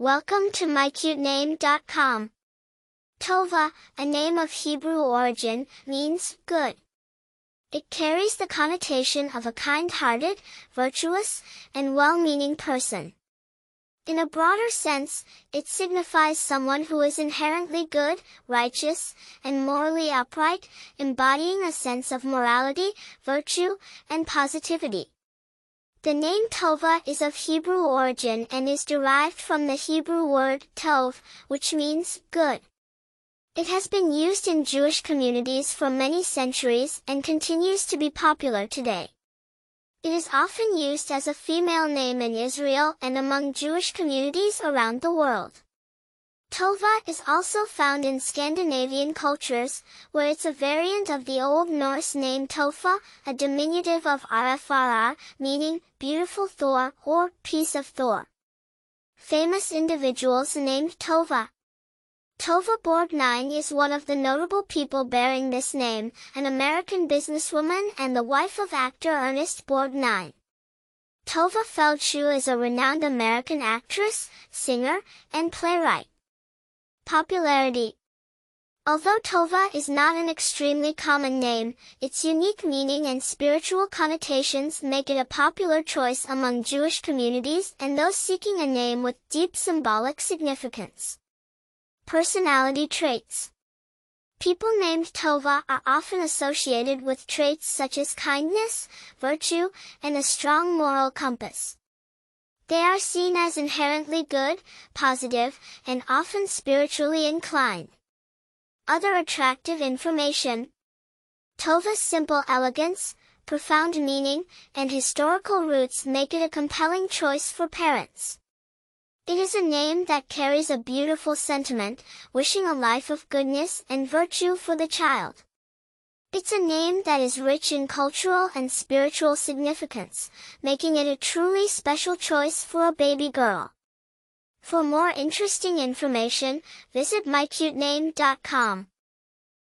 Welcome to mycutename.com. Tova, a name of Hebrew origin, means good. It carries the connotation of a kind-hearted, virtuous, and well-meaning person. In a broader sense, it signifies someone who is inherently good, righteous, and morally upright, embodying a sense of morality, virtue, and positivity. The name Tova is of Hebrew origin and is derived from the Hebrew word tov, which means good. It has been used in Jewish communities for many centuries and continues to be popular today. It is often used as a female name in Israel and among Jewish communities around the world. Tova is also found in Scandinavian cultures, where it's a variant of the Old Norse name Tofa, a diminutive of Arfara, meaning beautiful Thor or piece of Thor. Famous individuals named Tova. Tova Borgnine is one of the notable people bearing this name, an American businesswoman and the wife of actor Ernest Borgnine. Tova Feldshuh is a renowned American actress, singer, and playwright. Popularity Although Tova is not an extremely common name, its unique meaning and spiritual connotations make it a popular choice among Jewish communities and those seeking a name with deep symbolic significance. Personality traits People named Tova are often associated with traits such as kindness, virtue, and a strong moral compass. They are seen as inherently good, positive, and often spiritually inclined. Other attractive information. Tova's simple elegance, profound meaning, and historical roots make it a compelling choice for parents. It is a name that carries a beautiful sentiment, wishing a life of goodness and virtue for the child. It's a name that is rich in cultural and spiritual significance, making it a truly special choice for a baby girl. For more interesting information, visit mycutename.com.